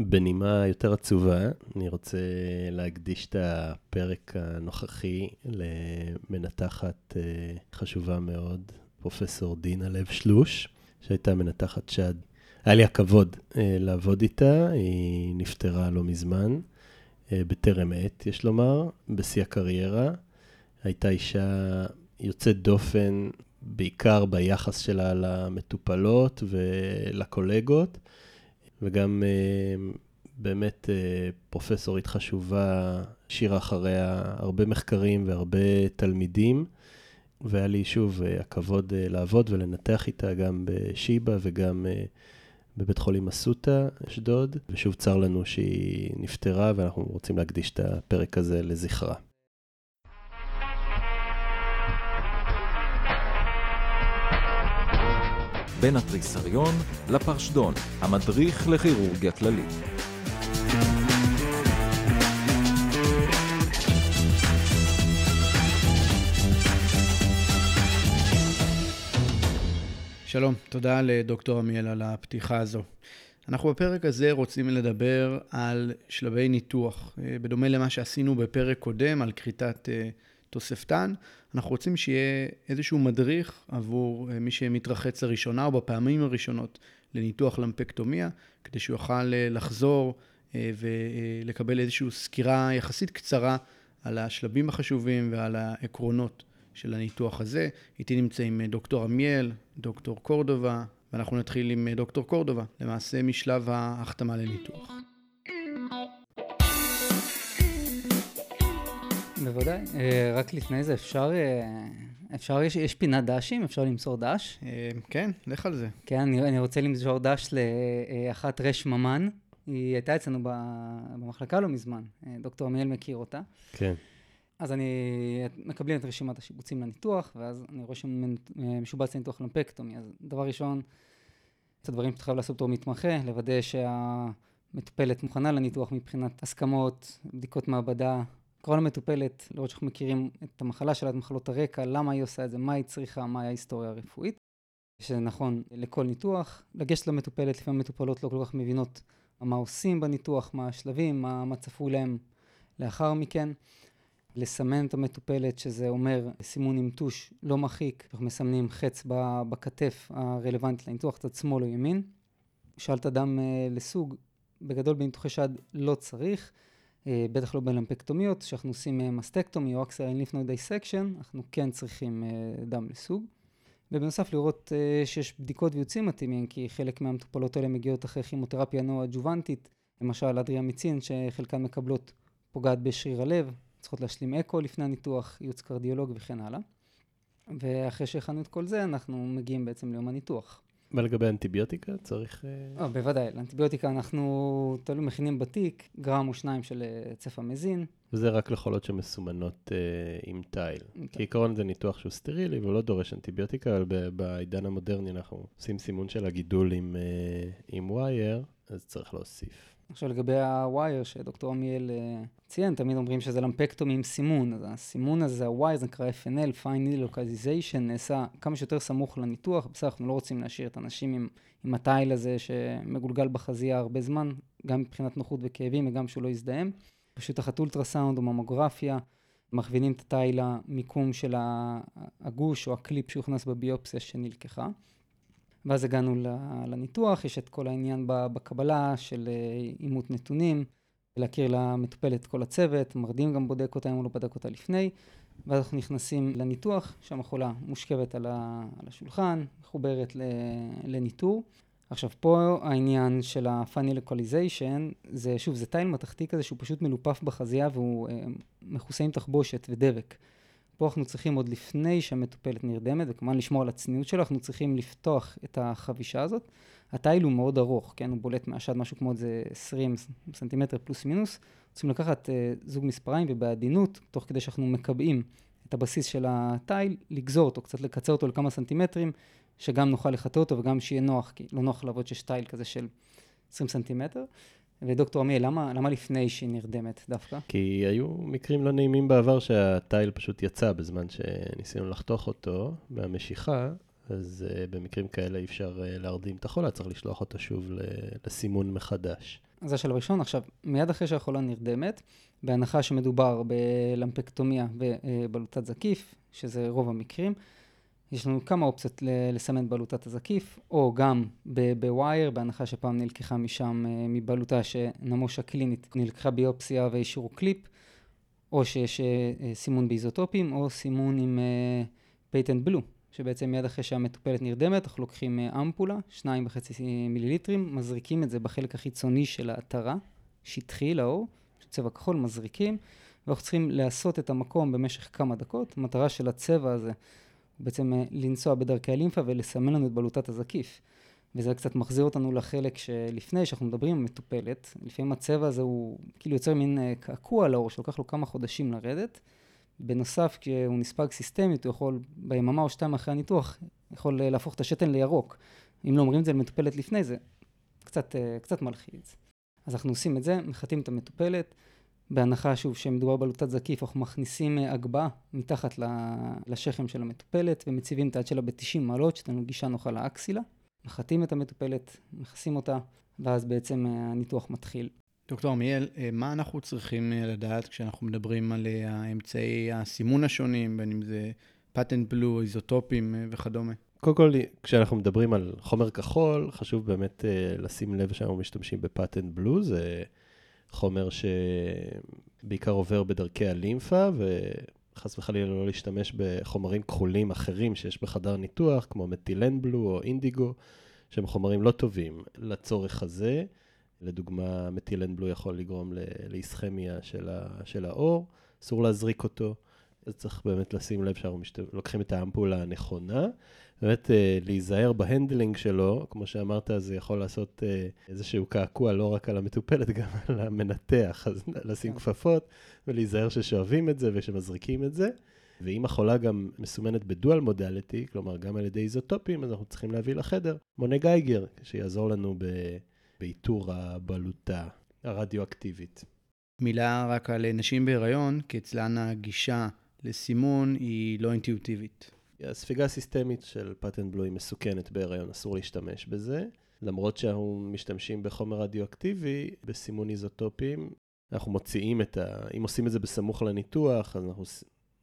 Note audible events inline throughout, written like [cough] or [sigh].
בנימה יותר עצובה, אני רוצה להקדיש את הפרק הנוכחי למנתחת אה, חשובה מאוד, פרופסור דינה לב שלוש, שהייתה מנתחת שד. היה לי הכבוד אה, לעבוד איתה, היא נפטרה לא מזמן, אה, בטרם עת, יש לומר, בשיא הקריירה. הייתה אישה יוצאת דופן, בעיקר ביחס שלה למטופלות ולקולגות. וגם uh, באמת uh, פרופסורית חשובה, השאירה אחריה הרבה מחקרים והרבה תלמידים, והיה לי שוב uh, הכבוד uh, לעבוד ולנתח איתה גם בשיבא וגם uh, בבית חולים אסותא, אשדוד, ושוב צר לנו שהיא נפטרה ואנחנו רוצים להקדיש את הפרק הזה לזכרה. בין התריסריון לפרשדון, המדריך לכירורגיה כללית. שלום, תודה לדוקטור עמיאל על הפתיחה הזו. אנחנו בפרק הזה רוצים לדבר על שלבי ניתוח. אה, בדומה למה שעשינו בפרק קודם על כריתת אה, תוספתן, אנחנו רוצים שיהיה איזשהו מדריך עבור אה, מי שמתרחץ לראשונה או בפעמים הראשונות לניתוח למפקטומיה, כדי שהוא יוכל אה, לחזור אה, ולקבל איזושהי סקירה יחסית קצרה על השלבים החשובים ועל העקרונות של הניתוח הזה. איתי נמצאים דוקטור עמיאל, דוקטור קורדובה, ואנחנו נתחיל עם דוקטור קורדובה, למעשה משלב ההחתמה לניתוח. בוודאי. אה, רק לפני זה, אפשר, אה, אפשר, יש, יש פינת דשים? אפשר למסור דש? אה, כן, לך על זה. כן, אני, אני רוצה למסור דש לאחת רש ממן. היא הייתה אצלנו במחלקה לא מזמן, דוקטור עמיאל מכיר אותה. כן. אז אני, מקבלים את רשימת השיבוצים לניתוח, ואז אני רואה שמשובץ לניתוח למפקטומי. אז דבר ראשון, את הדברים שאתה חייב לעשות אותו מתמחה, לוודא שהמטופלת מוכנה לניתוח מבחינת הסכמות, בדיקות מעבדה, כל המטופלת, לראות שאנחנו מכירים את המחלה שלה, את מחלות הרקע, למה היא עושה את זה, מה היא צריכה, מה ההיסטוריה הרפואית. שזה נכון לכל ניתוח. לגשת למטופלת, לפעמים מטופלות לא כל כך מבינות מה עושים בניתוח, מה השלבים, מה, מה צפוי להם לאחר מכן. לסמן את המטופלת, שזה אומר סימון עם טוש לא מחיק, אנחנו מסמנים חץ בכתף הרלוונטי לניתוח, צד שמאל או ימין. שאלת אדם אה, לסוג, בגדול בניתוחי שד לא צריך. אה, בטח לא בלמפקטומיות, שאנחנו עושים אה, mastectomy או axillary lymph node dissection, אנחנו כן צריכים אה, דם לסוג. ובנוסף לראות שיש בדיקות ויוצאים מתאימים, כי חלק מהמטופלות האלה מגיעות אחרי כימותרפיה נאו-אדג'ובנטית, למשל אדריאמיצין, שחלקן מקבלות פוגעת בשריר הלב, צריכות להשלים אקו לפני הניתוח, ייעוץ קרדיולוג וכן הלאה. ואחרי שהכנו את כל זה, אנחנו מגיעים בעצם ליום הניתוח. מה לגבי אנטיביוטיקה? צריך... אה, אה בוודאי. לאנטיביוטיקה אנחנו תלוי מכינים בתיק, גרם או שניים של אה, צפמזין. וזה רק לחולות שמסומנות אה, עם תיל. כעיקרון זה ניתוח שהוא סטרילי והוא לא דורש אנטיביוטיקה, אבל בעידן המודרני אנחנו עושים סימון של הגידול עם, אה, עם wire, אז צריך להוסיף. עכשיו לגבי ה wire שדוקטור עמיאל אה, ציין, תמיד אומרים שזה למפקטומי עם סימון, אז הסימון הזה, ה wire, זה נקרא FNL, Fine Localization, נעשה כמה שיותר סמוך לניתוח, בסדר, אנחנו לא רוצים להשאיר את האנשים עם, עם התיל הזה שמגולגל בחזייה הרבה זמן, גם מבחינת נוחות וכאבים וגם שהוא לא יזדהם. פשוט תחת אולטרסאונד או ממוגרפיה, מכווינים את התיל למיקום של הגוש או הקליפ שהוכנס בביופסיה שנלקחה. ואז הגענו לניתוח, יש את כל העניין בקבלה של אה, אימות נתונים, להכיר למטופלת את כל הצוות, מרדים גם בודק אותה אם הוא לא בדק אותה לפני, ואז אנחנו נכנסים לניתוח, שם החולה מושכבת על, השולחן, מחוברת לניטור. עכשיו פה העניין של ה-funny localization, זה שוב, זה תיל מתכתי כזה שהוא פשוט מלופף בחזייה והוא אה, מכוסה עם תחבושת ודבק. פה אנחנו צריכים עוד לפני שהמטופלת נרדמת, וכמובן לשמור על הצניעות שלה, אנחנו צריכים לפתוח את החבישה הזאת. התיל הוא מאוד ארוך, כן? הוא בולט מהשד משהו כמו איזה 20 סנטימטר פלוס מינוס. רוצים לקחת uh, זוג מספריים ובעדינות, תוך כדי שאנחנו מקבעים את הבסיס של התיל, לגזור אותו, קצת לקצר אותו לכמה סנטימטרים, שגם נוכל לחטא אותו וגם שיהיה נוח, כי לא נוח לעבוד שיש תיל כזה של 20 סנטימטר. ודוקטור עמיאל, למה, למה לפני שהיא נרדמת דווקא? כי היו מקרים לא נעימים בעבר שהתיל פשוט יצא בזמן שניסינו לחתוך אותו מהמשיכה, אז uh, במקרים כאלה אי אפשר uh, להרדים את החולה, צריך לשלוח אותה שוב לסימון מחדש. זה השלב הראשון. עכשיו, מיד אחרי שהחולה נרדמת, בהנחה שמדובר בלמפקטומיה ובלוטת זקיף, שזה רוב המקרים, יש לנו כמה אופציות לסמן בלוטת הזקיף, או גם ב wire, בהנחה שפעם נלקחה משם, מבלוטה שנמושה קלינית, נלקחה ביופסיה והשאירו קליפ, או שיש סימון באיזוטופים, או סימון עם patent blue, שבעצם מיד אחרי שהמטופלת נרדמת, אנחנו לוקחים אמפולה, שניים וחצי מיליליטרים, מזריקים את זה בחלק החיצוני של העטרה, שטחי לאור, צבע כחול, מזריקים, ואנחנו צריכים לעשות את המקום במשך כמה דקות. המטרה של הצבע הזה בעצם לנסוע בדרכי הלימפה ולסמן לנו את בלוטת הזקיף. וזה קצת מחזיר אותנו לחלק שלפני, שאנחנו מדברים עם מטופלת, לפעמים הצבע הזה הוא כאילו יוצר מין קעקוע על האור, שלוקח לו כמה חודשים לרדת. בנוסף, כשהוא נספג סיסטמית, הוא יכול ביממה או שתיים אחרי הניתוח, יכול להפוך את השתן לירוק. אם לא אומרים את זה למטופלת לפני זה, קצת, קצת מלחיץ. אז אנחנו עושים את זה, מחטאים את המטופלת, בהנחה שוב שמדובר בלוטת זקיף, אנחנו מכניסים הגבהה מתחת לשכם של המטופלת ומציבים את היד שלה ב-90 מעלות, שתהיה לנו גישה נוחה לאקסילה. מחטאים את המטופלת, מכסים אותה, ואז בעצם הניתוח מתחיל. דוקטור עמיאל, מה אנחנו צריכים לדעת כשאנחנו מדברים על האמצעי הסימון השונים, בין אם זה פטנט בלו, איזוטופים וכדומה? קודם כל, כשאנחנו מדברים על חומר כחול, חשוב באמת לשים לב שאנחנו משתמשים בפטנט בלו, זה חומר שבעיקר עובר בדרכי הלימפה, וחס וחלילה לא להשתמש בחומרים כחולים אחרים שיש בחדר ניתוח, כמו מטילן בלו או אינדיגו, שהם חומרים לא טובים לצורך הזה. לדוגמה, מטילן בלו יכול לגרום לאיסכמיה של, של העור, אסור להזריק אותו. אז צריך באמת לשים לב שאנחנו משת... לוקחים את האמפולה הנכונה. באמת אה, להיזהר ב handling שלו, כמו שאמרת, זה יכול לעשות אה, איזשהו קעקוע לא רק על המטופלת, [laughs] גם על המנתח, אז לשים כן. כפפות ולהיזהר ששואבים את זה ושמזריקים את זה. ואם החולה גם מסומנת ב dual modality, כלומר גם על ידי איזוטופים, אז אנחנו צריכים להביא לחדר מונה גייגר, שיעזור לנו ב... באיתור הבלוטה הרדיואקטיבית. מילה רק על נשים בהיריון, כי אצלן הגישה לסימון היא לא אינטואיטיבית. הספיגה הסיסטמית של פטנט בלו היא מסוכנת בהיריון, אסור להשתמש בזה. למרות שאנחנו משתמשים בחומר רדיואקטיבי, בסימון איזוטופים, אנחנו מוציאים את ה... אם עושים את זה בסמוך לניתוח, אז אנחנו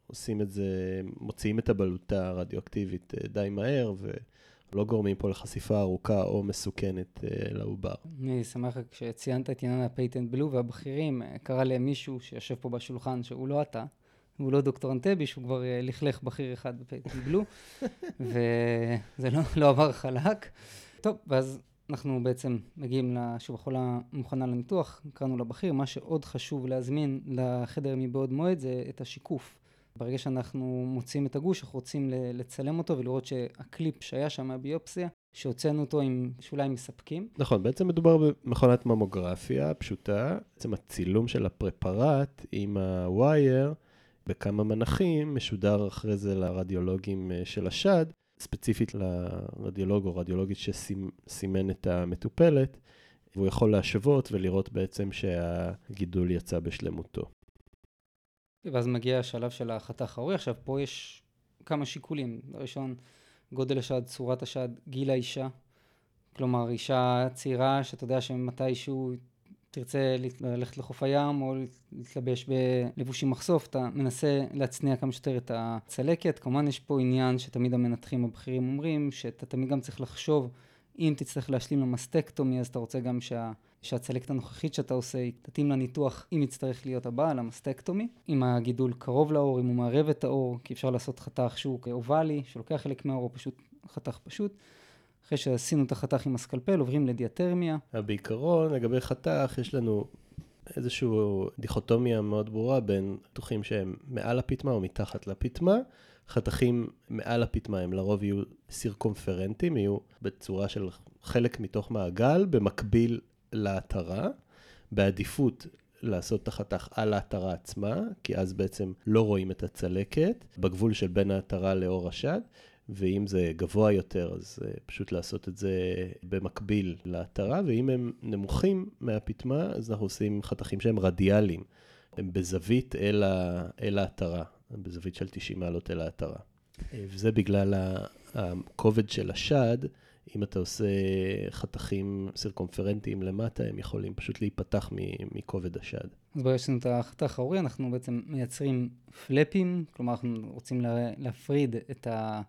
עושים את זה, מוציאים את הבלוטה הרדיואקטיבית אה, די מהר, ולא גורמים פה לחשיפה ארוכה או מסוכנת אה, לעובר. אני שמח כשציינת את עניין ה patent blue והבכירים, אה, קרה למי שיושב פה בשולחן שהוא לא אתה. הוא לא דוקטור אנטבי, שהוא כבר אה, לכלך בכיר אחד בלו, [laughs] וזה לא, לא עבר חלק. טוב, ואז אנחנו בעצם מגיעים, שוב, החולה מוכנה לניתוח, קראנו לבכיר, מה שעוד חשוב להזמין לחדר מבעוד מועד זה את השיקוף. ברגע שאנחנו מוצאים את הגוש, אנחנו רוצים לצלם אותו ולראות שהקליפ שהיה שם מהביופסיה, שהוצאנו אותו עם שוליים מספקים. נכון, בעצם מדובר במכונת ממוגרפיה פשוטה. בעצם הצילום של הפרפרט עם הווייר בכמה מנחים, משודר אחרי זה לרדיולוגים אה, של השד, ספציפית לרדיולוג או רדיולוגית שסימן את המטופלת, והוא יכול להשוות ולראות בעצם שהגידול יצא בשלמותו. ואז מגיע השלב של החתך ההורי. עכשיו, פה יש כמה שיקולים. ראשון, גודל השד, צורת השד, גיל האישה. כלומר, אישה צעירה שאתה יודע שמתישהו תרצה ללכת לחוף הים או להתלבש בלבושים מחשוף, אתה מנסה להצניע כמה שיותר את הצלקת. כמובן יש פה עניין שתמיד המנתחים הבכירים אומרים, שאתה תמיד גם צריך לחשוב, אם תצטרך להשלים למסטקטומי, אז אתה רוצה גם שה... שהצלקת הנוכחית שאתה עושה היא תתאים לניתוח אם יצטרך להיות הבא, למסטקטומי. אם הגידול קרוב לאור, אם הוא מערב את האור, כי אפשר לעשות חתך שהוא אובלי, שלוקח חלק מהאור, או פשוט חתך פשוט. אחרי שעשינו את החתך עם הסקלפל, עוברים לדיאטרמיה. בעיקרון, לגבי חתך, יש לנו איזושהי דיכוטומיה מאוד ברורה בין ניתוחים שהם מעל הפטמה או מתחת לפטמה. חתכים מעל הפטמה הם לרוב יהיו סירקומפרנטים, יהיו בצורה של חלק מתוך מעגל, במקביל להתרה, בעדיפות לעשות את החתך על ההתרה עצמה, כי אז בעצם לא רואים את הצלקת, בגבול של בין ההתרה לאור השד, ואם זה גבוה יותר, אז uh, פשוט לעשות את זה במקביל להתרה, ואם הם נמוכים מהפטמה, אז אנחנו עושים חתכים שהם רדיאליים. הם בזווית אל, ה... אל ההתרה, בזווית של 90 מעלות אל ההתרה. אה, וזה בגלל הכובד של השד, אם אתה עושה חתכים סירקומפרנטיים למטה, הם יכולים פשוט להיפתח מכובד השד. אז ברגע שיש לנו את החתך האורי, אנחנו בעצם מייצרים פלאפים, כלומר אנחנו רוצים להפריד את, ה,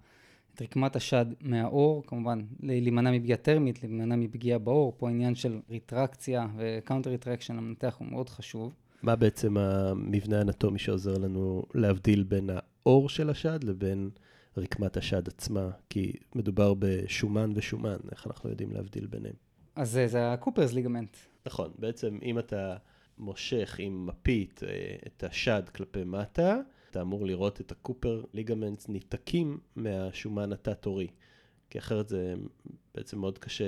את רקמת השד מהעור, כמובן להימנע מפגיעה טרמית, להימנע מפגיעה בעור, פה העניין של ריטרקציה ו counter retraction למנתח הוא מאוד חשוב. מה בעצם המבנה האנטומי שעוזר לנו להבדיל בין העור של השד לבין רקמת השד עצמה? כי מדובר בשומן ושומן, איך אנחנו יודעים להבדיל ביניהם? אז זה, זה ה Cooper's ligament. נכון, בעצם אם אתה מושך עם מפית אה, את השד כלפי מטה, אתה אמור לראות את הקופר ליגמנט ניתקים מהשומן התת-עורי. כי אחרת זה בעצם מאוד קשה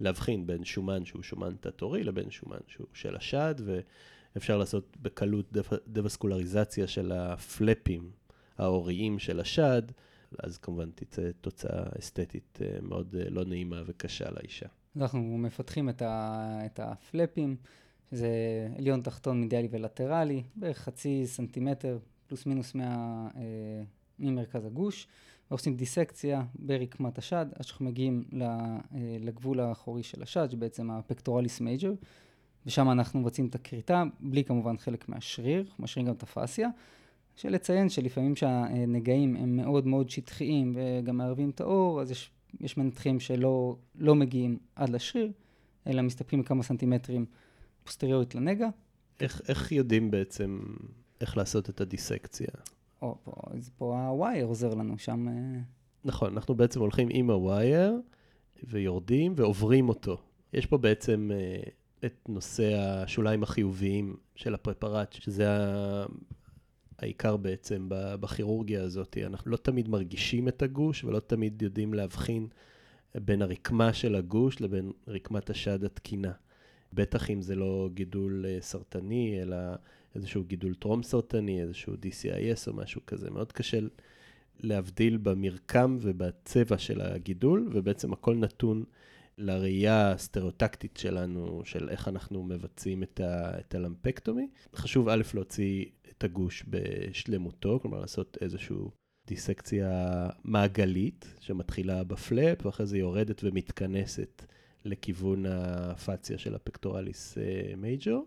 להבחין בין שומן שהוא שומן תת-עורי לבין שומן שהוא של השד, ואפשר לעשות בקלות דבסקולריזציה של הפלפים העוריים של השד, אז כמובן תצא תוצאה אסתטית אה, מאוד אה, לא נעימה וקשה לאישה. אנחנו מפתחים את, ה, את הפלאפים, שזה עליון, תחתון, מידיאלי ולטרלי, בערך חצי סנטימטר, פלוס מינוס מה, אה, ממרכז הגוש, ועושים דיסקציה ברקמת השד, עד שאנחנו מגיעים לגבול האחורי של השד, שבעצם ה pectoralis major, ושם אנחנו מבצעים את הכריתה, בלי כמובן חלק מהשריר, משאירים גם את הפאסיה. שלציין שלפעמים שהנגעים הם מאוד מאוד שטחיים וגם מערבים את העור, אז יש, יש מנתחים שלא לא מגיעים עד לשריר, אלא מסתפקים בכמה סנטימטרים פוסטריורית לנגע. איך, איך יודעים בעצם איך לעשות את הדיסקציה? או, פה, אז פה הווייר עוזר לנו, שם... אה, נכון, אנחנו בעצם הולכים עם הווייר ויורדים ועוברים אותו. יש פה בעצם uh, את נושא השוליים החיוביים של הפרפרט, שזה העיקר בעצם בכירורגיה הזאת. אנחנו לא תמיד מרגישים את הגוש ולא תמיד יודעים להבחין בין הרקמה של הגוש לבין רקמת השד התקינה. בטח אם זה לא גידול אה, סרטני, אלא איזשהו גידול טרום סרטני, איזשהו DCIS או משהו כזה. מאוד קשה להבדיל במרקם ובצבע של הגידול, ובעצם הכל נתון לראייה הסטריאוטקטית שלנו, של איך אנחנו מבצעים את, ה, את הלמפקטומי. חשוב א', להוציא את הגוש בשלמותו, כלומר לעשות איזושהי דיסקציה מעגלית שמתחילה בפלאפ, ואחרי זה יורדת ומתכנסת לכיוון הפאציה של הפקטורליס אה, מייג'ור.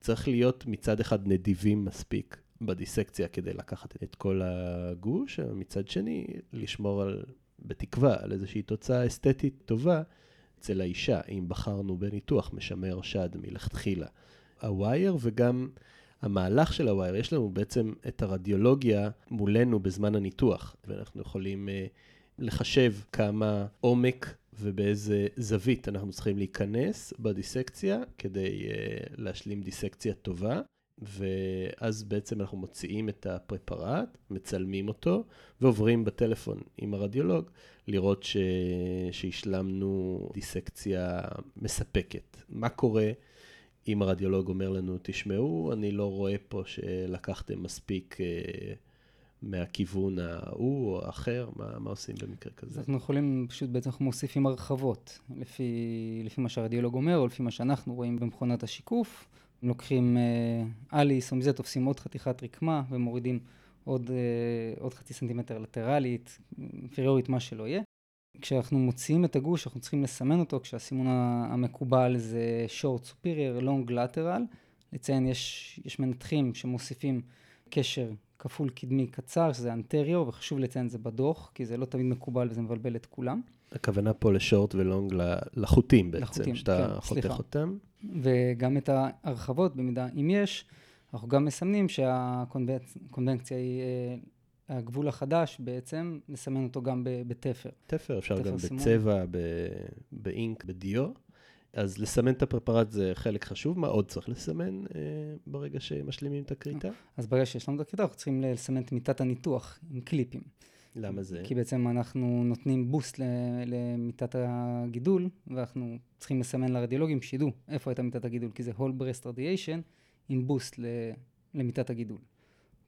צריך להיות מצד אחד נדיבים מספיק בדיסקציה כדי לקחת את כל הגוש, מצד שני, לשמור על, בתקווה, על איזושהי תוצאה אסתטית טובה אצל האישה, אם בחרנו בניתוח משמר שד מלכתחילה. הווייר וגם המהלך של הווייר, יש לנו בעצם את הרדיולוגיה מולנו בזמן הניתוח, ואנחנו יכולים uh, לחשב כמה עומק ובאיזה זווית אנחנו צריכים להיכנס בדיסקציה כדי uh, להשלים דיסקציה טובה. ואז בעצם אנחנו מוציאים את הפרפרט, מצלמים אותו, ועוברים בטלפון עם הרדיולוג לראות ש... שהשלמנו דיסקציה מספקת. מה קורה אם הרדיולוג אומר לנו, תשמעו, אני לא רואה פה שלקחתם מספיק uh, מהכיוון ההוא או האחר, מה, מה עושים במקרה כזה? אנחנו יכולים, פשוט בעצם אנחנו מוסיפים הרחבות, לפי, לפי מה שהרדיולוג אומר, או לפי מה שאנחנו רואים במכונת השיקוף. לוקחים אה, אליס, או מזה תופסים עוד חתיכת רקמה ומורידים עוד, אה, עוד חצי סנטימטר לטרלית, אינפריורית, מה שלא יהיה. כשאנחנו מוציאים את הגוש, אנחנו צריכים לסמן אותו, כשהסימון המקובל זה short superior, long lateral. לציין, יש, יש מנתחים שמוסיפים קשר כפול קדמי קצר, שזה אנטריו, וחשוב לציין זה בדוח, כי זה לא תמיד מקובל וזה מבלבל את כולם. הכוונה פה לשורט ולונג לחוטים בעצם, לחוטים, שאתה כן, חותך אותם. וגם את ההרחבות, במידה, אם יש, אנחנו גם מסמנים שהקונבנקציה היא, אה, הגבול החדש בעצם, נסמן אותו גם בתפר. תפר, אפשר תפר גם סימון. בצבע, באינק, בדיו. אז לסמן את הפרפרט זה חלק חשוב, מה עוד צריך לסמן אה, ברגע שמשלימים את הכריתה? אז ברגע שיש לנו את הכריתה, אנחנו צריכים לסמן את מיטת הניתוח עם קליפים. למה זה? כי בעצם אנחנו נותנים בוסט למיטת הגידול, ואנחנו צריכים לסמן לרדיולוגים שידעו איפה הייתה מיטת הגידול, כי זה whole breast radiation עם בוסט למיטת הגידול.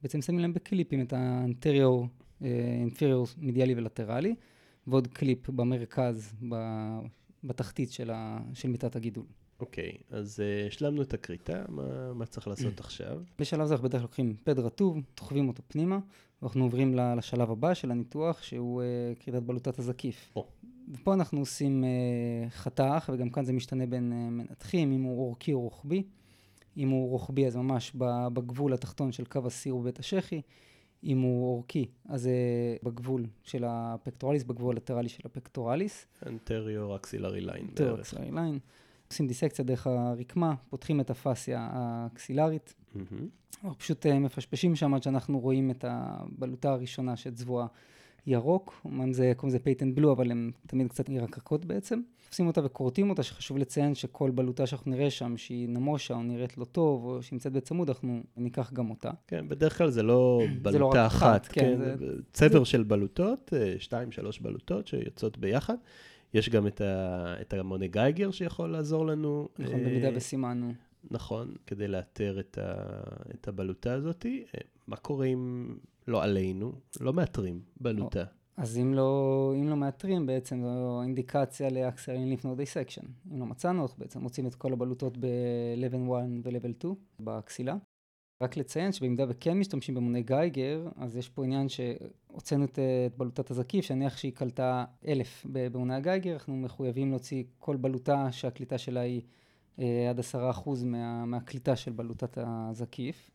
בעצם שמים להם בקליפים את האנטריור, אינפיריור, מידיאלי ולטרלי, ועוד קליפ במרכז, בתחתית של, ה, של מיטת הגידול. אוקיי, okay, אז uh, השלמנו את הכריתה, מה, מה צריך לעשות [clears throat] עכשיו? בשלב זה אנחנו בדרך כלל לוקחים פד רטוב, תוחבים אותו פנימה, ואנחנו עוברים לשלב הבא של הניתוח, שהוא כריתת בלוטת הזקיף. Oh. ופה אנחנו עושים חתך, וגם כאן זה משתנה בין מנתחים, אם הוא אורכי או רוחבי. אם הוא רוחבי, אז ממש בגבול התחתון של קו השיער בבית השחי. אם הוא אורכי, אז זה בגבול של ה pectoralis, בגבול הלטרלי של ה pectoralis. Anterior axillary line. Anterior axillary line. עושים דיסקציה דרך הרקמה, פותחים את הפאסיה האקסילרית. אנחנו פשוט אה, מפשפשים שם עד שאנחנו רואים את הבלוטה הראשונה שצבועה ירוק, אומנם זה, קוראים לזה patent blue, אבל הן תמיד קצת ירקקות בעצם. תופסים אותה וכורתים אותה, שחשוב לציין שכל בלוטה שאנחנו נראה שם, שהיא נמושה או נראית לא טוב, או שהיא נמצאת בצמוד, אנחנו ניקח גם אותה. כן, בדרך כלל זה לא בלוטה [clears throat] זה לא אחת, אחת, כן, כן זה... צבר זה... של בלוטות, אה, שתיים, שלוש בלוטות שיוצאות ביחד. יש גם את, ה, את המונה גייגר שיכול לעזור לנו. נכון, אה, במידה וסימנו. נכון, כדי לאתר את, ה, את הבלוטה הזאת. אה, מה קורה אם לא עלינו, לא מאתרים בלוטה? אז אם לא, אם לא מאתרים, בעצם זו אינדיקציה ל axillary lymph node dissection. אם לא מצאנו, אנחנו בעצם מוצאים את כל הבלוטות ב-level 1 ו-level 2 באקסילה. רק לציין שבמידה וכן משתמשים במוני גייגר, אז יש פה עניין שהוצאנו את, את בלוטת הזקיף, שנניח שהיא קלטה אלף במוני הגייגר, אנחנו מחויבים להוציא כל בלוטה שהקליטה שלה היא אה, עד עשרה אחוז מה, מהקליטה של בלוטת הזקיף.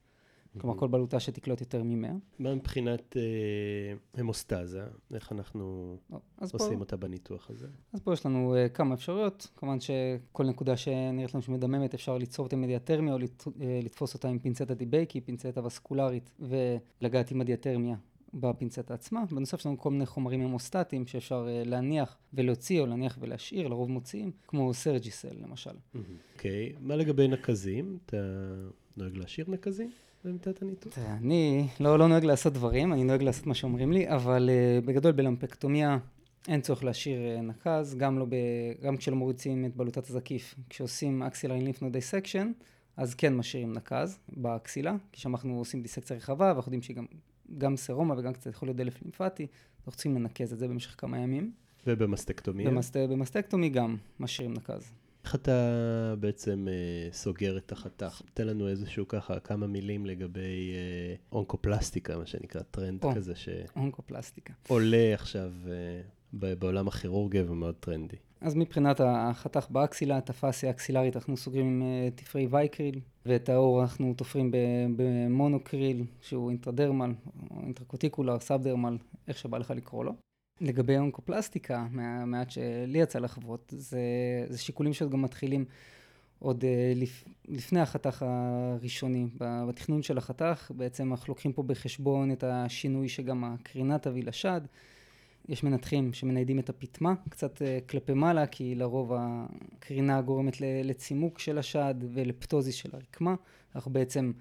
כלומר כל בלוטה שתקלוט יותר מ-100. מה מבחינת אה, המוסטזה? איך אנחנו עושים פה, אותה בניתוח הזה? אז פה יש לנו אה, כמה אפשרויות. כמובן שכל נקודה שנראית לנו שמדממת אפשר ליצור את המדיאטרמיה או לת, אה, לתפוס אותה עם פינצטה דיבייקי, פינצטה וסקולרית, ולגעת עם הדיאטרמיה בפינצטה עצמה. בנוסף יש לנו כל מיני חומרים המוסטטיים שאפשר uh, להניח ולהוציא או להניח ולהשאיר, לרוב מוציאים, כמו סרג'יסל למשל. אוקיי, okay. מה לגבי נקזים? אתה נוהג להשאיר נקזים? במיטת הניתוח? אני לא, לא נוהג לעשות דברים, אני נוהג לעשות מה שאומרים לי, אבל uh, בגדול בלמפקטומיה אין צורך להשאיר uh, נקז, גם, לא ב, גם כשלא מוציאים את בלוטת הזקיף. כשעושים axillary lymph node dissection, אז כן משאירים נקז באקסילה, כי שם אנחנו עושים דיסקציה רחבה, ואנחנו יודעים שיהיה גם, גם סרומה וגם קצת יכול להיות דלף לימפטי, אנחנו צריכים לנקז את זה במשך כמה ימים. ובמסטקטומיה? במסט, ב mastectomy גם משאירים נקז. איך אתה בעצם אה, סוגר את החתך? תן לנו איזשהו ככה כמה מילים לגבי אה, אונקופלסטיקה, מה שנקרא, טרנד או, כזה ש... אונקופלסטיקה. עולה עכשיו אה, בעולם הכירורגיה ומאוד טרנדי. אז מבחינת החתך באקסילה, את הפאסיה האקסילרית אנחנו סוגרים עם אה, תפרי Vicryl, ואת העור אנחנו תופרים ב Monocryl, שהוא intradermal, או אינטרקוטיקולר, סאבדרמל, איך שבא לך לקרוא לו. לגבי אונקופלסטיקה, מהמעט שלי יצא לחוות, זה, זה שיקולים שעוד גם מתחילים עוד uh, לפ, לפני החתך הראשוני. בתכנון של החתך בעצם אנחנו לוקחים פה בחשבון את השינוי שגם הקרינה תביא לשד. יש מנתחים שמניידים את הפטמה קצת uh, כלפי מעלה, כי לרוב הקרינה גורמת לצימוק של השד ולפטוזיס של הרקמה. אנחנו בעצם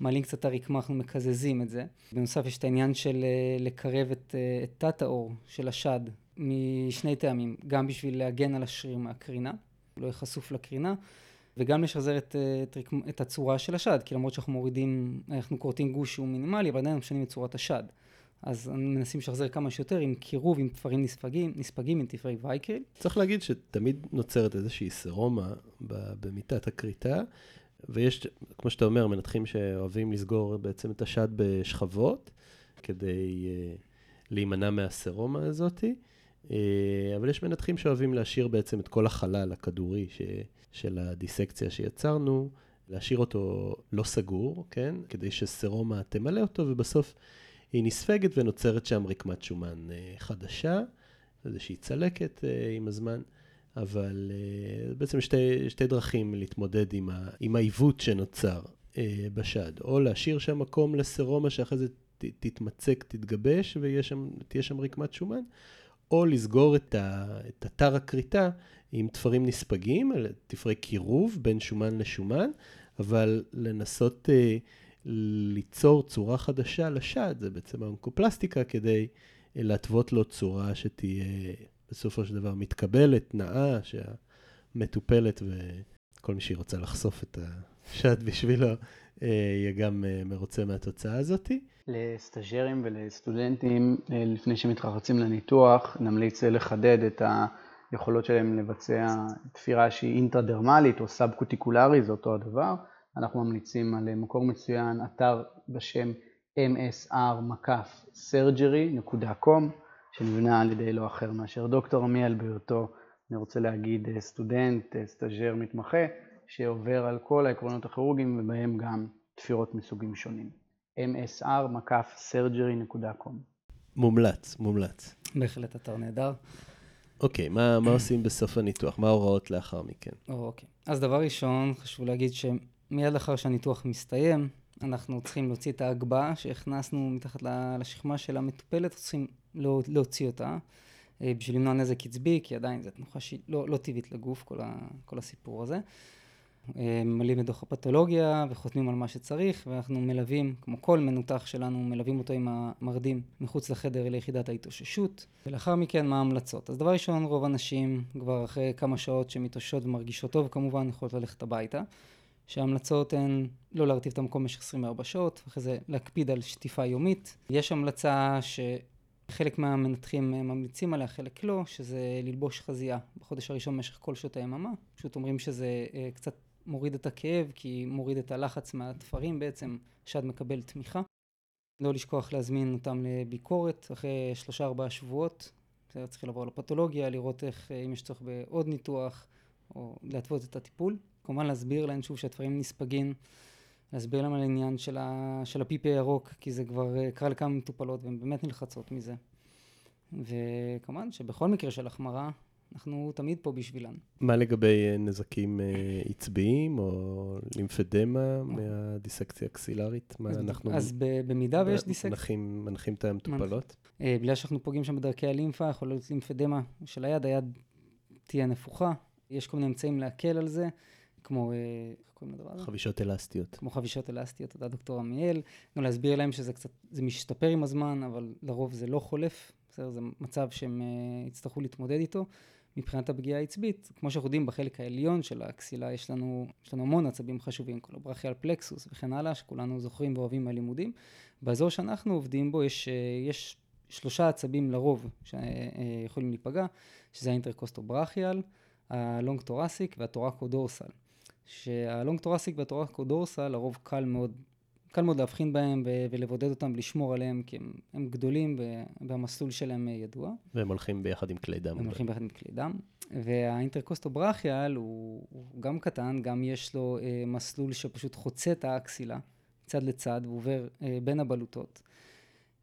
מעלים קצת את הרקמה, אנחנו מקזזים את זה. בנוסף יש את העניין של אה, לקרב את, אה, את תת האור של השד משני טעמים, גם בשביל להגן על השריר מהקרינה, לא יהיה חשוף לקרינה, וגם לשחזר את, אה, את, את הצורה של השד, כי למרות שאנחנו מורידים, אנחנו כורתים גוש שהוא מינימלי, אבל עדיין משנים את צורת השד. אז מנסים לשחזר כמה שיותר עם קירוב, עם תפרים נספגים, נספגים עם תפרי וייקריל. צריך להגיד שתמיד נוצרת איזושהי סרומה במיטת הכריתה, ויש, כמו שאתה אומר, מנתחים שאוהבים לסגור בעצם את השד בשכבות, כדי uh, להימנע מהסרומה הזאתי. Uh, אבל יש מנתחים שאוהבים להשאיר בעצם את כל החלל הכדורי ש, של הדיסקציה שיצרנו, להשאיר אותו לא סגור, כן? כדי שסרומה תמלא אותו, ובסוף היא נספגת ונוצרת שם רקמת שומן uh, חדשה, איזושהי צלקת uh, עם הזמן. אבל uh, בעצם שתי, שתי דרכים להתמודד עם, ה, עם העיוות שנוצר uh, בשד, או להשאיר שם מקום לסרומה שאחרי זה ת, תתמצק, תתגבש ותהיה שם, שם רקמת שומן, או לסגור את, ה, את אתר הכריתה עם תפרים נספגים, תפרי קירוב בין שומן לשומן, אבל לנסות uh, ליצור צורה חדשה לשד, זה בעצם האונקופלסטיקה, כדי להתוות לו צורה שתהיה בסופו של דבר מתקבלת, נאה, שהמטופלת וכל מי שהיא רוצה לחשוף את השד בשבילו, אה, יהיה גם אה, מרוצה מהתוצאה הזאת. לסטאג'רים ולסטודנטים, אה, לפני שמתרחצים לניתוח, נמליץ לחדד את היכולות שלהם לבצע תפירה שהיא אינטרדרמלית או סאב-קוטיקולרי, זה אותו הדבר. אנחנו ממליצים על מקור מצוין, אתר בשם msr-surgery.com, שנבנה על ידי לא אחר מאשר דוקטור עמיאל בהיותו, אני רוצה להגיד, סטודנט, סטאג'ר, מתמחה, שעובר על כל העקרונות הכירורגיים ובהם גם תפירות מסוגים שונים. msr-surgery.com מומלץ, מומלץ. בהחלט אתר נהדר. אוקיי, מה, מה [clears throat] עושים בסוף הניתוח? מה ההוראות לאחר מכן? אוקיי. אז דבר ראשון, חשוב להגיד שמיד לאחר שהניתוח מסתיים, אנחנו צריכים להוציא את ההגבהה שהכנסנו מתחת לשכמה של המטופלת, צריכים להוציא אותה אה, בשביל למנוע נזק עצבי, כי עדיין זו תנוחה שהיא לא, לא טבעית לגוף, כל, ה, כל הסיפור הזה. אה, ממלאים את דוח הפתולוגיה וחותמים על מה שצריך, ואנחנו מלווים, כמו כל מנותח שלנו, מלווים אותו עם המרדים מחוץ לחדר ליחידת ההתאוששות. ולאחר מכן, מה ההמלצות? אז דבר ראשון, רוב הנשים כבר אחרי כמה שעות שמתאוששות ומרגישות טוב, כמובן, יכולות ללכת הביתה. שההמלצות הן לא להרטיב את המקום במשך 24 שעות, ואחרי זה להקפיד על שטיפה יומית. יש המלצה שחלק מהמנתחים ממליצים עליה, חלק לא, שזה ללבוש חזייה בחודש הראשון במשך כל שעות היממה. פשוט אומרים שזה אה, קצת מוריד את הכאב, כי מוריד את הלחץ מהתפרים בעצם, שד מקבל תמיכה. לא לשכוח להזמין אותם לביקורת אחרי שלושה ארבעה שבועות. צריך לעבור לפתולוגיה, לראות איך, אם יש צורך בעוד ניתוח, או להתוות את הטיפול. כמובן להסביר להם שוב שהדברים נספגים, להסביר להם על העניין של, ה, של הפיפי הירוק, כי זה כבר אה, קרה לכמה מטופלות והן באמת נלחצות מזה. וכמובן שבכל מקרה של החמרה, אנחנו תמיד פה בשבילן. מה לגבי אה, נזקים אה, עצביים או לימפדמה מהדיסקציה אקסילרית? מה אז, אנחנו... אז במידה ויש דיסקציה... מנחים, מנחים את המטופלות? בגלל שאנחנו פוגעים שם בדרכי הלימפה, יכול להיות לימפדמה של היד, היד תהיה נפוחה. יש כל מיני אמצעים להקל על זה. כמו, אה, איך קוראים לדבר הזה? חבישות אלסטיות. כמו חבישות אלסטיות, תודה דוקטור עמיאל. גם להסביר להם שזה קצת, זה משתפר עם הזמן, אבל לרוב זה לא חולף. בסדר, זה מצב שהם uh, יצטרכו להתמודד איתו. מבחינת הפגיעה העצבית, כמו שאנחנו יודעים, בחלק העליון של האקסילה יש לנו, יש לנו המון עצבים חשובים, קולוברכיאל פלקסוס וכן הלאה, שכולנו זוכרים ואוהבים מהלימודים. באזור שאנחנו עובדים בו יש, uh, יש שלושה עצבים לרוב שיכולים להיפגע, שזה ה intercostobrachial, ה long thoracic וה thoracodorsal. שה long thoracic וה thoracodorsal לרוב קל מאוד, קל מאוד להבחין בהם ולבודד אותם ולשמור עליהם, כי הם, הם גדולים והמסלול שלהם ידוע. והם הולכים ביחד עם כלי דם. הם הולכים ביחד עם כלי דם. וה intercostobrachial הוא, הוא גם קטן, גם יש לו אה, מסלול שפשוט חוצה את האקסילה מצד לצד ועובר אה, בין הבלוטות.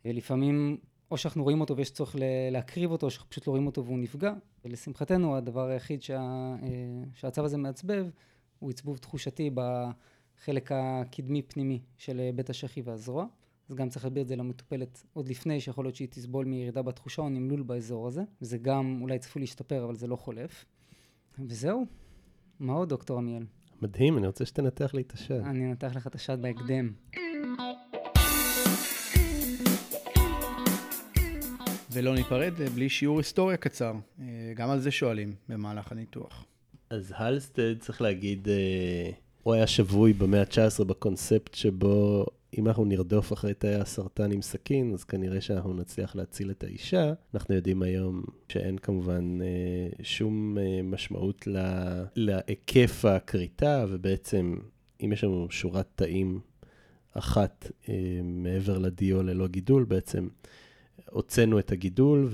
ולפעמים או שאנחנו רואים אותו ויש צורך להקריב אותו, או שאנחנו פשוט לא רואים אותו והוא נפגע. ולשמחתנו, הדבר היחיד שה, אה, שהצו הזה מעצבב, הוא עצבוב תחושתי בחלק הקדמי-פנימי של אה, בית השחי והזרוע. אז גם צריך להסביר את זה למטופלת עוד לפני, שיכול להיות שהיא תסבול מירידה בתחושה או נמלול באזור הזה. זה גם אולי צפוי להשתפר, אבל זה לא חולף. וזהו. מה עוד, דוקטור עמיאל? מדהים, אני רוצה שתנתח לי את השד. אני אנתח לך את השד בהקדם. ולא ניפרד בלי שיעור היסטוריה קצר. אה, גם על זה שואלים במהלך הניתוח. אז הלסטד, צריך להגיד, אה, הוא היה שבוי במאה ה-19 בקונספט שבו אם אנחנו נרדוף אחרי תאי הסרטן עם סכין, אז כנראה שאנחנו נצליח להציל את האישה. אנחנו יודעים היום שאין כמובן אה, שום משמעות להיקף הכריתה, ובעצם אם יש לנו שורת תאים אחת מעבר לדיו ללא גידול, בעצם הוצאנו את הגידול,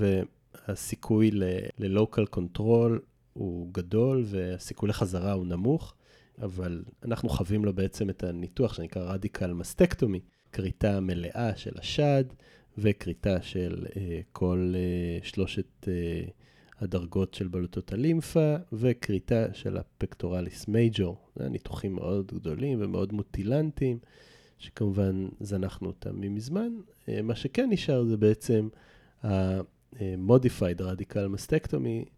והסיכוי ל-local control הוא גדול, והסיכוי לחזרה הוא נמוך, אבל אנחנו חווים לו בעצם את הניתוח שנקרא רדיקל מסטקטומי, כריתה מלאה של השד וכריתה של uh, כל uh, שלושת uh, הדרגות של בלוטות הלימפה, וכריתה של הפקטורליס מייג'ור. זה ניתוחים מאוד גדולים ומאוד מוטילנטיים. שכמובן זנחנו אותם ממזמן. אה, מה שכן נשאר זה בעצם ה-modified radical mastectomy,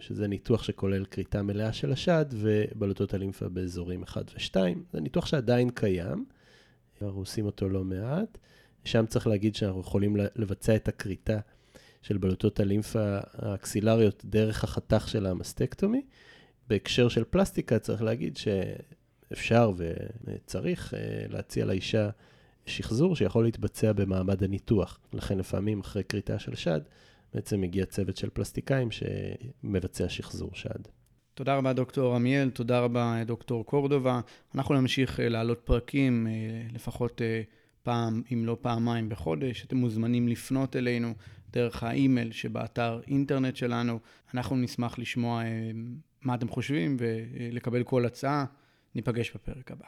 שזה ניתוח שכולל כריתה מלאה של השד ובלוטות הלימפה באזורים 1 ו-2. זה ניתוח שעדיין קיים, אנחנו עושים אותו לא מעט. שם צריך להגיד שאנחנו יכולים לבצע את הכריתה של בלוטות הלימפה האקסילריות דרך החתך של המסטקטומי. בהקשר של פלסטיקה צריך להגיד ש... אפשר וצריך אה, להציע לאישה שחזור שיכול להתבצע במעמד הניתוח. לכן לפעמים אחרי כריתה של שד, בעצם מגיע צוות של פלסטיקאים שמבצע שחזור שד. תודה רבה דוקטור עמיאל, תודה רבה דוקטור קורדובה. אנחנו נמשיך אה, להעלות פרקים, אה, לפחות פעם, אם לא פעמיים בחודש. אתם מוזמנים לפנות אלינו דרך האימייל שבאתר אינטרנט שלנו. אנחנו נשמח לשמוע מה אתם חושבים ולקבל כל הצעה. ניפגש בפרק הבא.